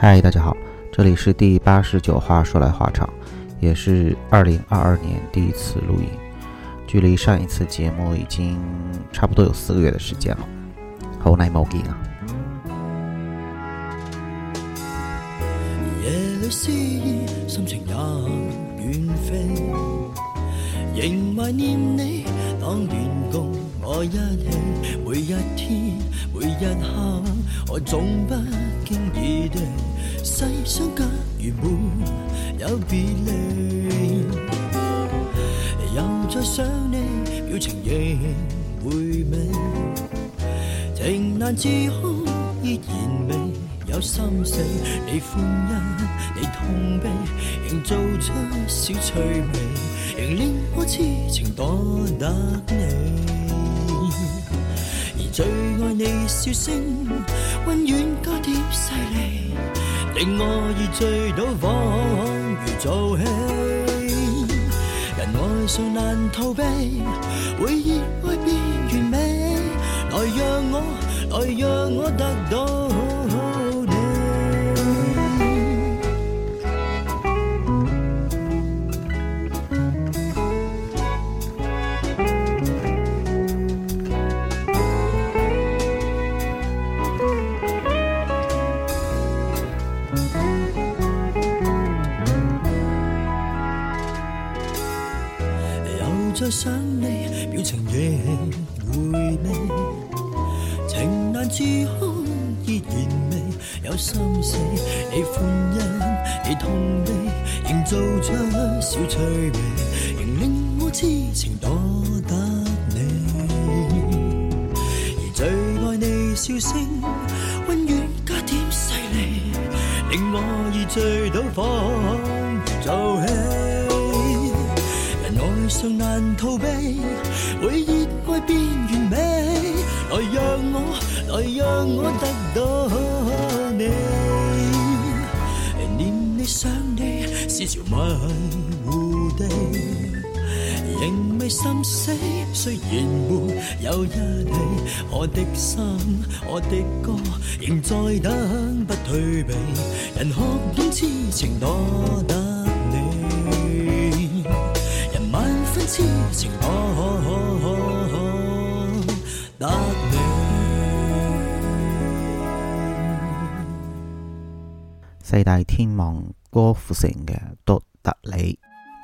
嗨，大家好，这里是第八十九话，说来话长，也是二零二二年第一次录音，距离上一次节目已经差不多有四个月的时间了，好，night morning 啊。我一起，每一天，每一刻，我总不经意地细想，如本有别离。又再想你，表情仍回味，情难自控，依然未有心死。你欢欣，你痛悲，仍做出小趣味，仍令我痴情多得你。最爱你笑声，温暖加点细腻，令我已醉倒，仿如做戏。人爱上难逃避，会热爱变完美，来让我，来让我得到。想你，表情亦回味，情难自控，依然未有心死。你欢欣，你痛悲，仍做出小趣味，仍令我痴情多得你。而最爱你笑声，温软加点细腻，令我已醉到放如做戏。常难逃避，会热爱变完美。来让我，来让我得到你。念你想你，是潮迷糊地，仍未心死。虽然没有一起，我的心，我的歌，仍在等不退避。人学懂痴情多等。四大天王郭富城嘅《多得你》，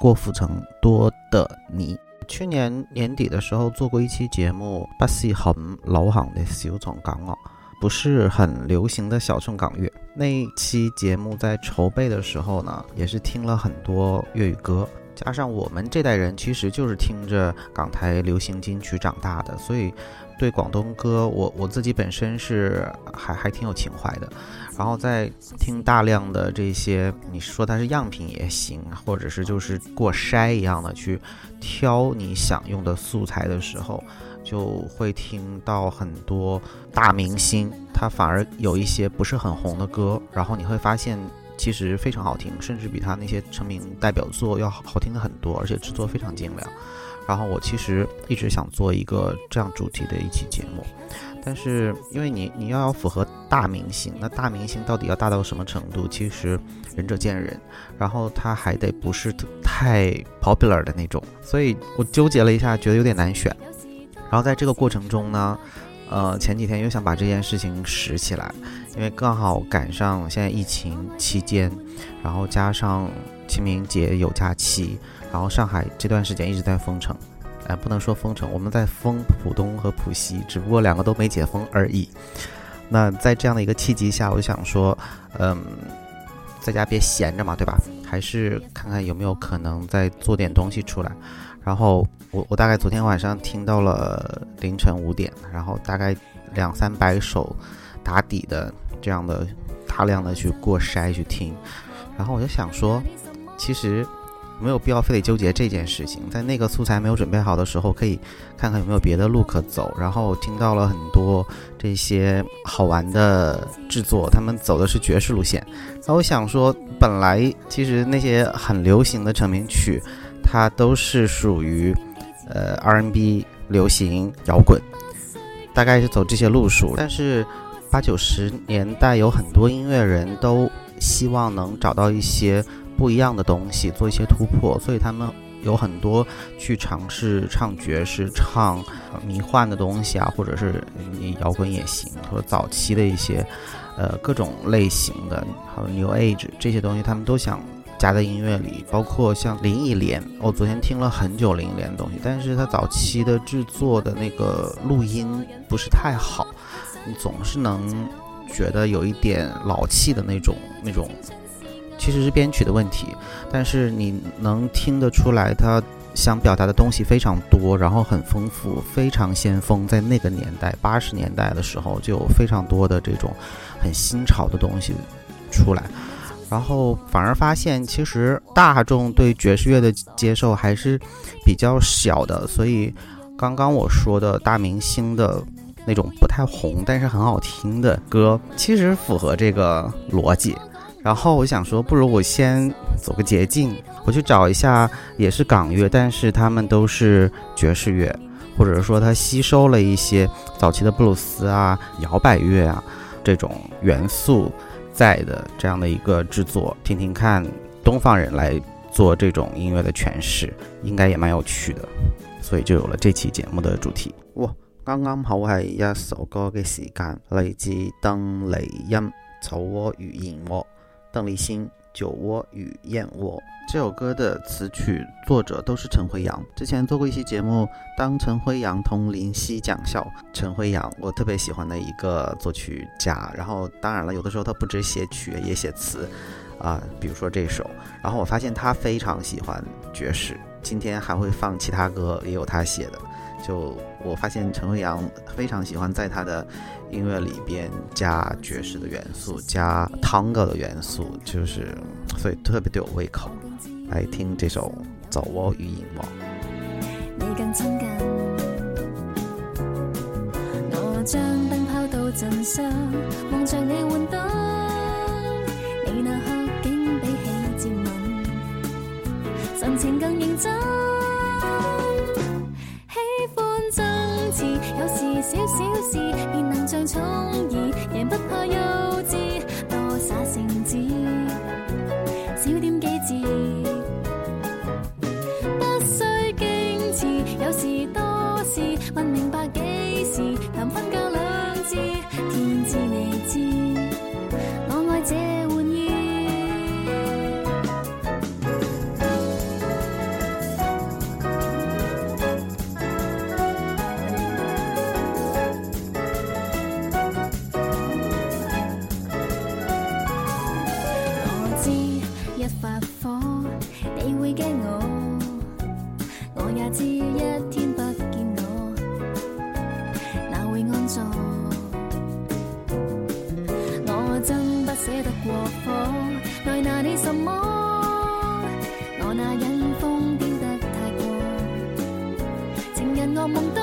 郭富城《多得你》。去年年底的时候做过一期节目，不是很流行的小众港乐。不是很流行的小众港乐。那期节目在筹备的时候呢，也是听了很多粤语歌。加上我们这代人其实就是听着港台流行金曲长大的，所以对广东歌，我我自己本身是还还挺有情怀的。然后在听大量的这些，你说它是样品也行，或者是就是过筛一样的去挑你想用的素材的时候，就会听到很多大明星，他反而有一些不是很红的歌，然后你会发现。其实非常好听，甚至比他那些成名代表作要好好听的很多，而且制作非常精良。然后我其实一直想做一个这样主题的一期节目，但是因为你你要要符合大明星，那大明星到底要大到什么程度？其实仁者见仁。然后他还得不是太 popular 的那种，所以我纠结了一下，觉得有点难选。然后在这个过程中呢。呃，前几天又想把这件事情拾起来，因为刚好赶上现在疫情期间，然后加上清明节有假期，然后上海这段时间一直在封城，哎，不能说封城，我们在封浦东和浦西，只不过两个都没解封而已。那在这样的一个契机下，我就想说，嗯，在家别闲着嘛，对吧？还是看看有没有可能再做点东西出来，然后。我我大概昨天晚上听到了凌晨五点，然后大概两三百首打底的这样的大量的去过筛去听，然后我就想说，其实没有必要非得纠结这件事情，在那个素材没有准备好的时候，可以看看有没有别的路可走。然后我听到了很多这些好玩的制作，他们走的是爵士路线。那我想说，本来其实那些很流行的成名曲，它都是属于。呃，R&B、流行、摇滚，大概是走这些路数。但是八九十年代有很多音乐人都希望能找到一些不一样的东西，做一些突破，所以他们有很多去尝试唱爵士、唱迷幻的东西啊，或者是你摇滚也行。者早期的一些，呃，各种类型的，还有 New Age 这些东西，他们都想。夹在音乐里，包括像林忆莲，我昨天听了很久林忆莲的东西，但是她早期的制作的那个录音不是太好，你总是能觉得有一点老气的那种那种，其实是编曲的问题，但是你能听得出来，她想表达的东西非常多，然后很丰富，非常先锋，在那个年代八十年代的时候就有非常多的这种很新潮的东西出来。然后反而发现，其实大众对爵士乐的接受还是比较小的，所以刚刚我说的大明星的那种不太红，但是很好听的歌，其实符合这个逻辑。然后我想说，不如我先走个捷径，我去找一下也是港乐，但是他们都是爵士乐，或者说它吸收了一些早期的布鲁斯啊、摇摆乐啊这种元素。在的这样的一个制作，听听看东方人来做这种音乐的诠释，应该也蛮有趣的，所以就有了这期节目的主题。哇，刚刚好系一首歌嘅时间，嚟自邓丽欣《草窝与燕窝》，邓丽欣。酒窝与燕窝这首歌的词曲作者都是陈辉阳。之前做过一期节目，当陈辉阳同林夕讲笑。陈辉阳，我特别喜欢的一个作曲家。然后，当然了，有的时候他不止写曲也写词，啊，比如说这首。然后我发现他非常喜欢爵士。今天还会放其他歌，也有他写的。就我发现陈瑞阳非常喜欢在他的音乐里边加爵士的元素，加 tango 的元素，就是所以特别对我胃口，来听这首《早窝与影灯。一发火，你会惊我。我也知一天不见我，哪会安坐？我真不舍得过火，奈那你什么？我那因风癫得太过，情人噩梦。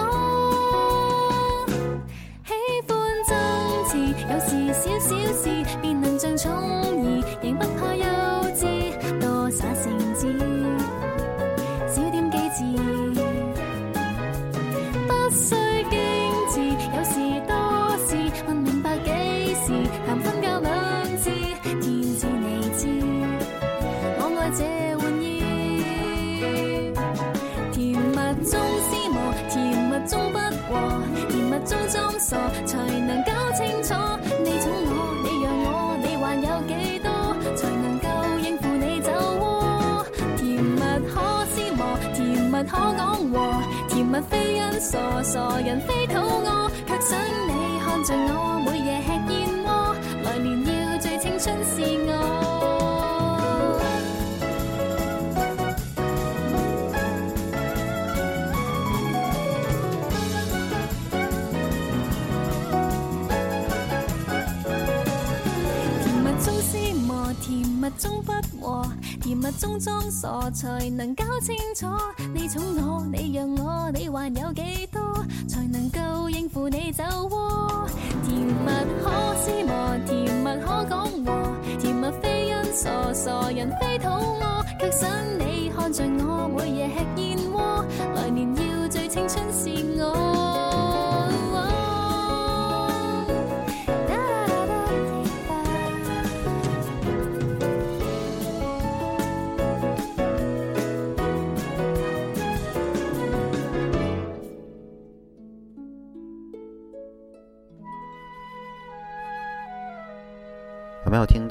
甜蜜非因傻傻，人非肚饿，却想你看着我每夜吃燕窝。来年要最青春是我。甜蜜中厮磨，甜蜜中不和，甜蜜中装傻才能搞清楚。你宠我，你让。还有几多才能够应付你酒窝？甜蜜可思磨，甜蜜可讲和，甜蜜非因傻傻，人非肚饿，却想你看着我每夜吃燕窝，来年要最青春。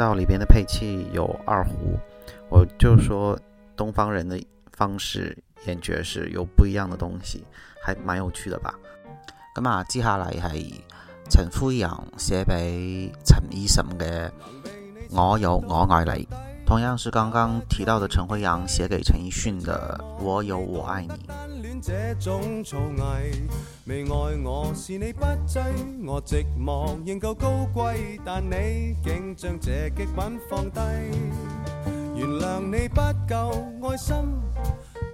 到里边的配器有二胡，我就说东方人的方式演爵士有不一样的东西，还蛮有趣的吧。咁啊，接下来系陈辉阳写俾陈医生嘅《我有我爱你》，同样是刚刚提到的陈辉阳写给陈奕迅的《我有我爱你》。这种造诣未爱我是你不追我寂寞仍够高贵，但你竟将这极品放低，原谅你不够爱心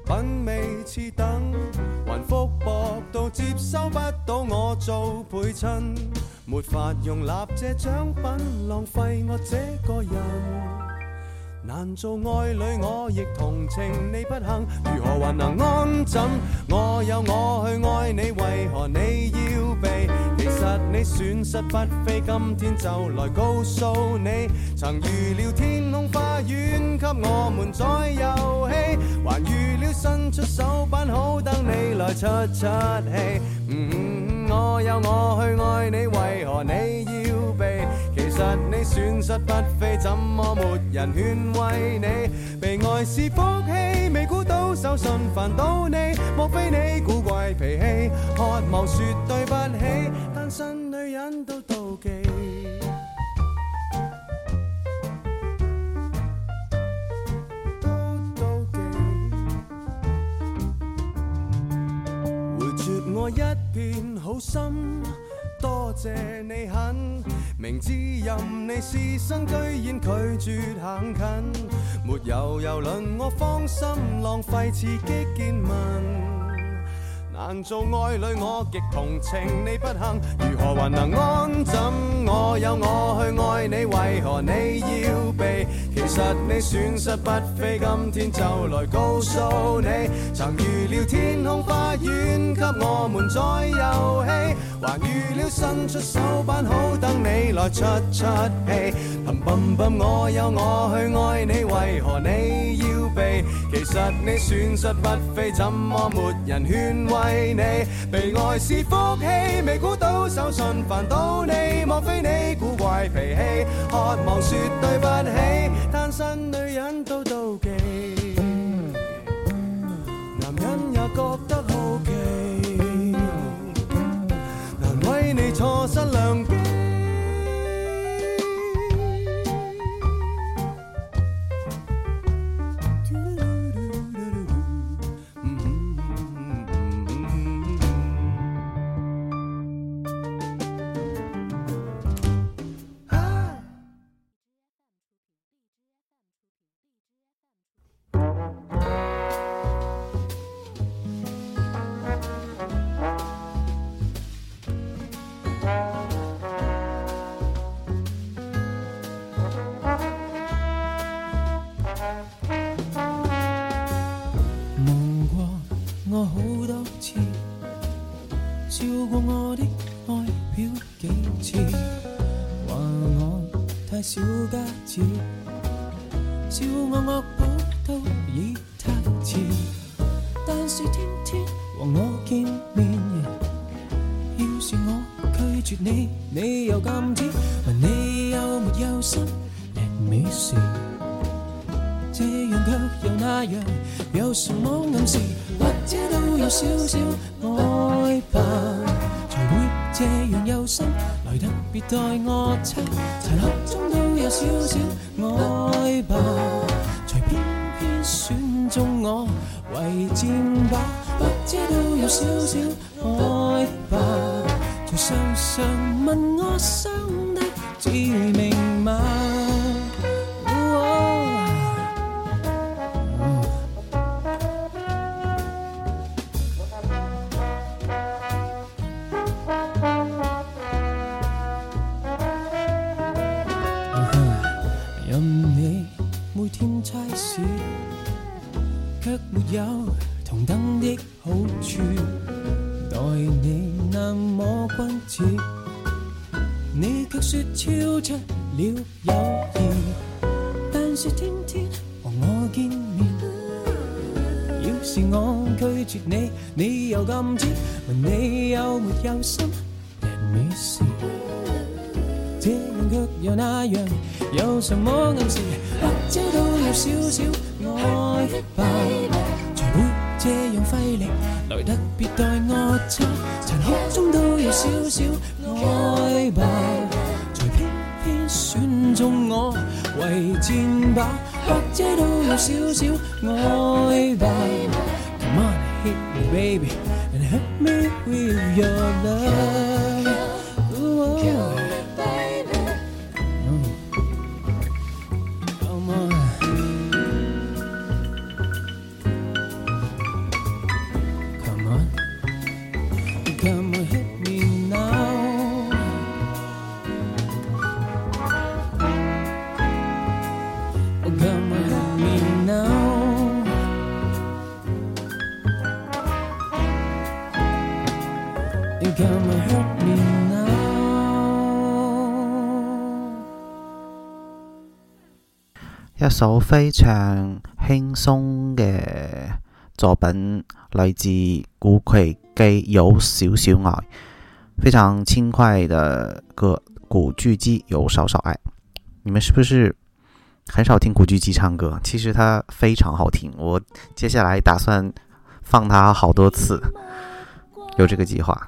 品味次等，还福薄到接收不到我做陪衬，没法用立这奖品浪费我这个人。难做爱侣，我亦同情你不幸，如何还能安枕？我有我去爱你，为何你要避？其实你损失不菲，今天就来告诉你，曾预料天空花园给我们再游戏，还预料伸出手板好等你来出出气。嗯嗯，我有我去爱你，为何你？实你损失不菲，怎么没人劝慰你？被爱是福气，未估到手信烦到你，莫非你古怪脾气？渴望说对不起，单身女人都妒忌，都妒忌。回绝我一片好心，多谢你肯。明知任你施身，居然拒绝行近。没有邮轮，我芳心浪费刺激见闻。难做爱侣，我极同情你不幸，如何还能安枕？我有我去爱你，为何你要避？其实你损失不菲，今天就来告诉你，曾预料天空花园给我们再游戏，还预料伸出手板好等你来出出气。氹笨笨。我有我去爱你，为何你要避？其实你损失不菲，怎么没人劝慰你？被爱是福气，未估到手信烦到你，莫非你古怪脾气？渴望说对不起。单身女人都妒忌，男人也觉得好奇，难为你错失良机。我好多次，笑过我的爱，表几次，话我太小家子。爱吧，从常常问我伤的致命。小爱吧，才会这样费力，来得别待我差。残酷中都有少少爱吧，才偏偏选中我为战吧，或者都有少少爱吧，Come on hit me baby and h e l p me with your love。一首非常轻松嘅作品，来自古巨基，有少少爱，非常轻快的歌。古巨基有少少爱，你们是不是很少听古巨基唱歌？其实他非常好听，我接下来打算放他好多次，有这个计划。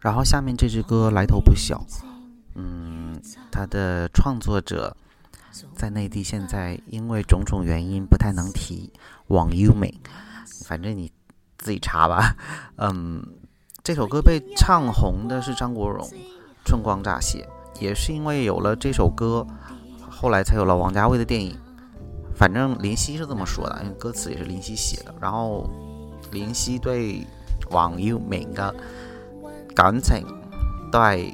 然后下面这支歌来头不小，嗯，它的创作者。在内地现在因为种种原因不太能提网优美，反正你自己查吧。嗯，这首歌被唱红的是张国荣，《春光乍泄》，也是因为有了这首歌，后来才有了王家卫的电影。反正林夕是这么说的，因为歌词也是林夕写的。然后林夕对网优美的感情对，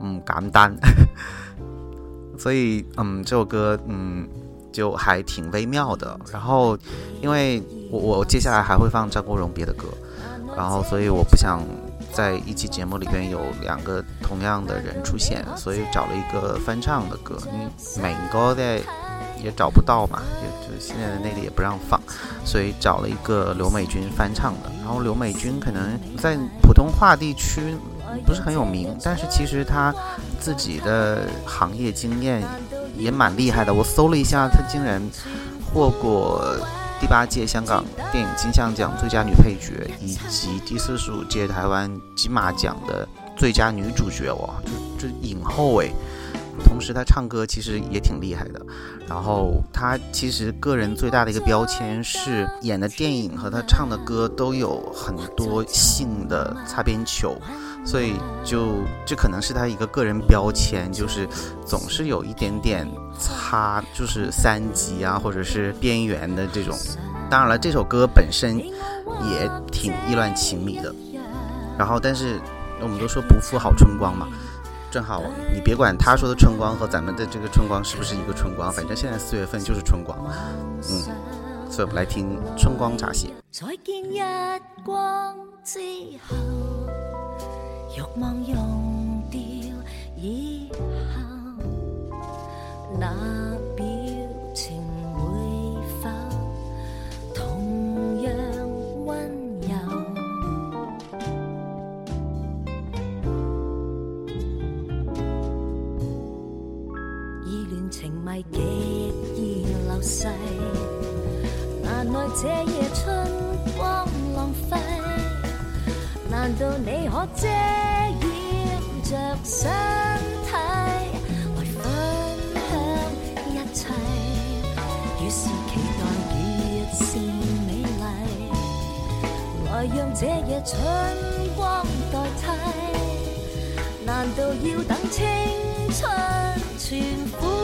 嗯，简单。所以，嗯，这首歌，嗯，就还挺微妙的。然后，因为我我接下来还会放张国荣别的歌，然后，所以我不想在一期节目里边有两个同样的人出现，所以找了一个翻唱的歌。嗯，美高在也找不到嘛，就就现在的内地也不让放，所以找了一个刘美君翻唱的。然后刘美君可能在普通话地区。不是很有名，但是其实她自己的行业经验也蛮厉害的。我搜了一下，她竟然获过第八届香港电影金像奖最佳女配角，以及第四十五届台湾金马奖的最佳女主角，哇，就就影后哎。同时，他唱歌其实也挺厉害的。然后，他其实个人最大的一个标签是演的电影和他唱的歌都有很多性的擦边球，所以就这可能是他一个个人标签，就是总是有一点点擦，就是三级啊，或者是边缘的这种。当然了，这首歌本身也挺意乱情迷的。然后，但是我们都说不负好春光嘛。正好，你别管他说的春光和咱们的这个春光是不是一个春光，反正现在四月份就是春光。嗯，所以我们来听《春光乍泄》。极易流逝，难耐这夜春光浪费。难道你可遮掩着身体来分享一切？越是期待，越是美丽。来让这夜春光代替。难道要等青春全枯？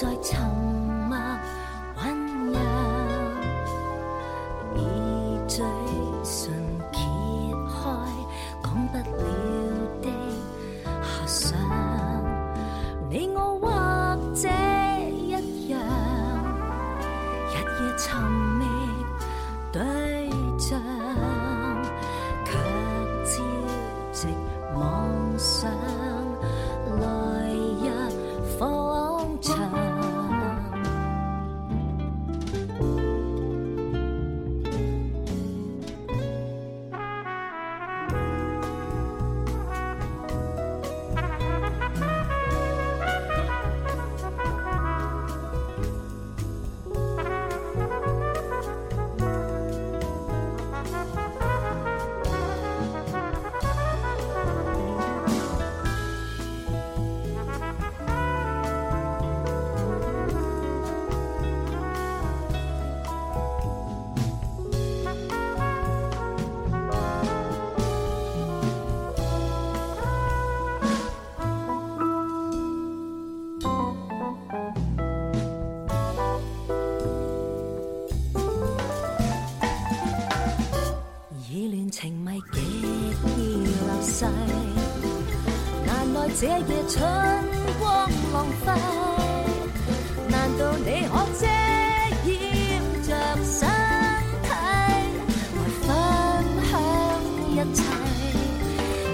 在寻。这夜春光浪费，难道你可遮掩着身体来分享一切？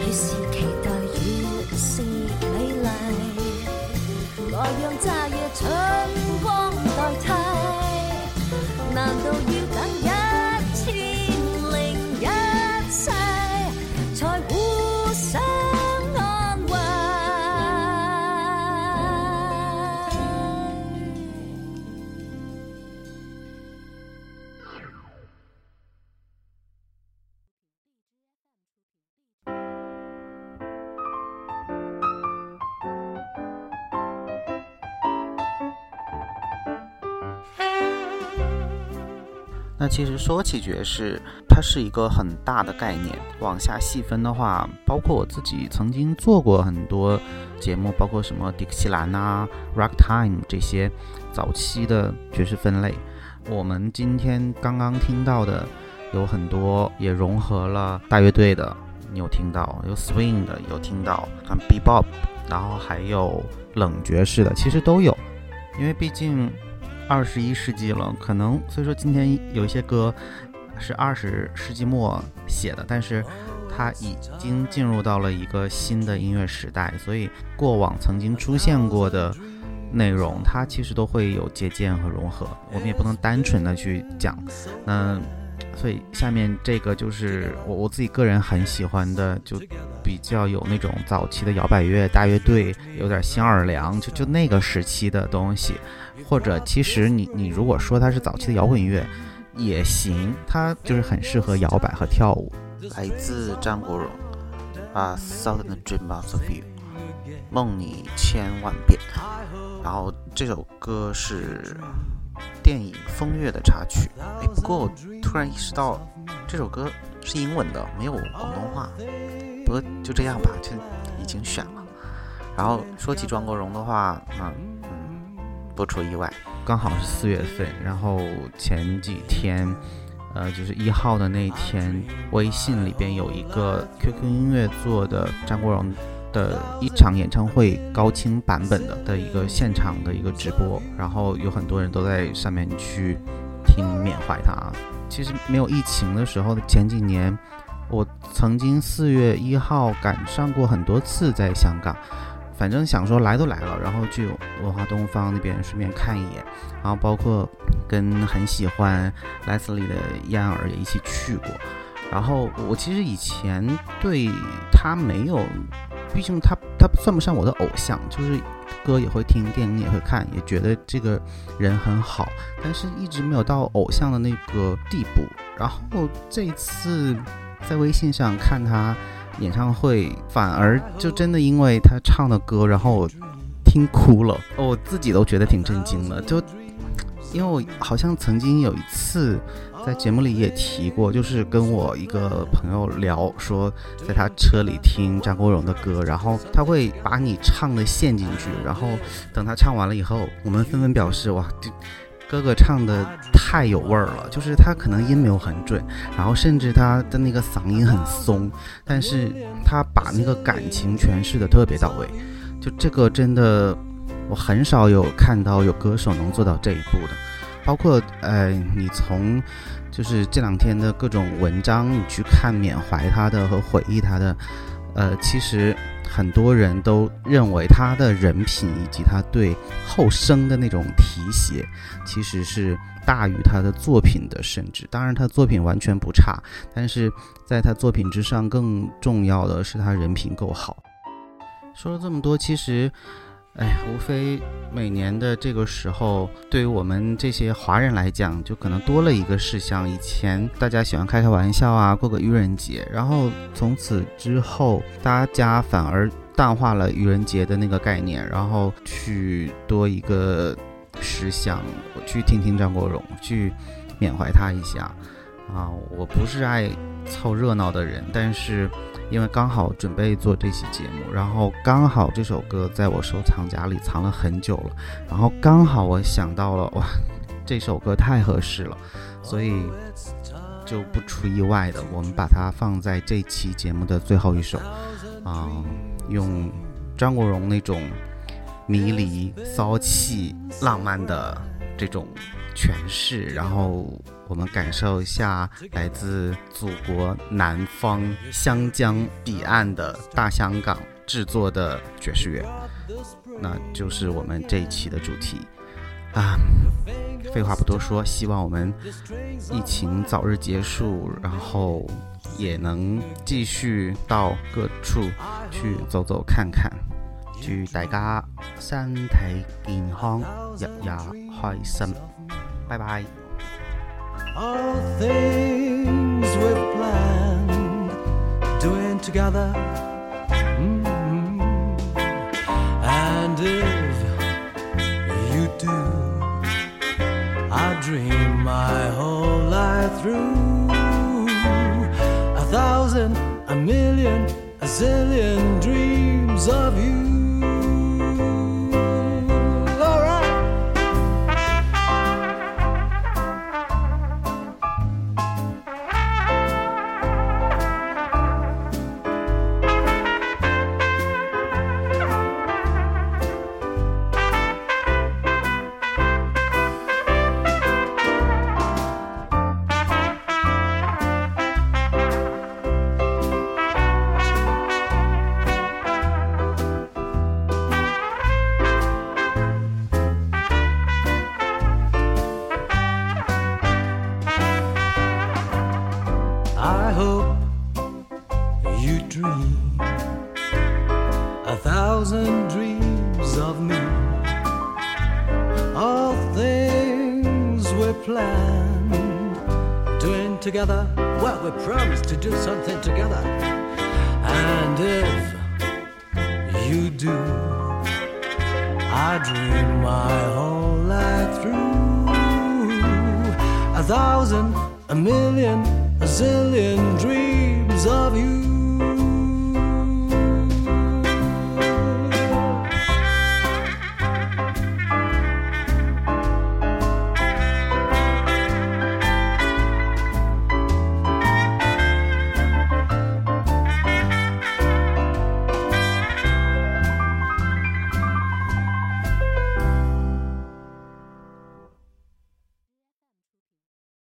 越是期待越是美丽，来让这夜春光代替。难道要等？其实说起爵士，它是一个很大的概念。往下细分的话，包括我自己曾经做过很多节目，包括什么迪克西兰啊、Rock Time 这些早期的爵士分类。我们今天刚刚听到的有很多也融合了大乐队的，你有听到有 Swing 的，有听到像 Bebop，然后还有冷爵士的，其实都有，因为毕竟。二十一世纪了，可能所以说今天有一些歌是二十世纪末写的，但是它已经进入到了一个新的音乐时代，所以过往曾经出现过的内容，它其实都会有借鉴和融合，我们也不能单纯的去讲。那所以下面这个就是我我自己个人很喜欢的，就比较有那种早期的摇摆乐、大乐队，有点新奥尔良，就就那个时期的东西。或者，其实你你如果说它是早期的摇滚乐，也行。它就是很适合摇摆和跳舞。来自张国荣啊，《Southern Dream of You》，梦你千万遍。然后这首歌是电影《风月》的插曲。哎，不过我突然意识到，这首歌是英文的，没有广东话。不过就这样吧，就已经选了。然后说起张国荣的话，嗯。不出意外，刚好是四月份。然后前几天，呃，就是一号的那天，微信里边有一个 QQ 音乐做的张国荣的一场演唱会高清版本的的一个现场的一个直播。然后有很多人都在上面去听缅怀他。其实没有疫情的时候，前几年我曾经四月一号赶上过很多次在香港。反正想说来都来了，然后去文化东方那边顺便看一眼，然后包括跟很喜欢莱斯利的燕儿也一起去过。然后我其实以前对他没有，毕竟他他算不上我的偶像，就是歌也会听，电影也会看，也觉得这个人很好，但是一直没有到偶像的那个地步。然后这次在微信上看他。演唱会反而就真的因为他唱的歌，然后我听哭了，我自己都觉得挺震惊的。就因为我好像曾经有一次在节目里也提过，就是跟我一个朋友聊，说在他车里听张国荣的歌，然后他会把你唱的陷进去，然后等他唱完了以后，我们纷纷表示哇，哥哥唱的。太有味儿了，就是他可能音没有很准，然后甚至他的那个嗓音很松，但是他把那个感情诠释的特别到位，就这个真的我很少有看到有歌手能做到这一步的，包括呃你从就是这两天的各种文章你去看缅怀他的和回忆他的，呃其实。很多人都认为他的人品以及他对后生的那种提携，其实是大于他的作品的。甚至，当然，他作品完全不差，但是在他作品之上，更重要的是他人品够好。说了这么多，其实。哎，无非每年的这个时候，对于我们这些华人来讲，就可能多了一个事项。以前大家喜欢开开玩笑啊，过个愚人节，然后从此之后，大家反而淡化了愚人节的那个概念，然后去多一个事项，去听听张国荣，去缅怀他一下。啊，我不是爱凑热闹的人，但是因为刚好准备做这期节目，然后刚好这首歌在我收藏夹里藏了很久了，然后刚好我想到了，哇，这首歌太合适了，所以就不出意外的，我们把它放在这期节目的最后一首，啊，用张国荣那种迷离、骚气、浪漫的这种。诠释，然后我们感受一下来自祖国南方湘江彼岸的大香港制作的爵士乐，那就是我们这一期的主题啊！废话不多说，希望我们疫情早日结束，然后也能继续到各处去走走看看。祝大家身体健康，日日开心！拜拜。All things we've planned doing together. Mm-hmm. And if you do, I dream my whole life through. A thousand, a million, a zillion dreams of you. a thousand dreams of me. All things we planned doing together. Well, we promised to do something together. And if you do, I dream my whole life through a thousand, a million, a zillion dreams of you.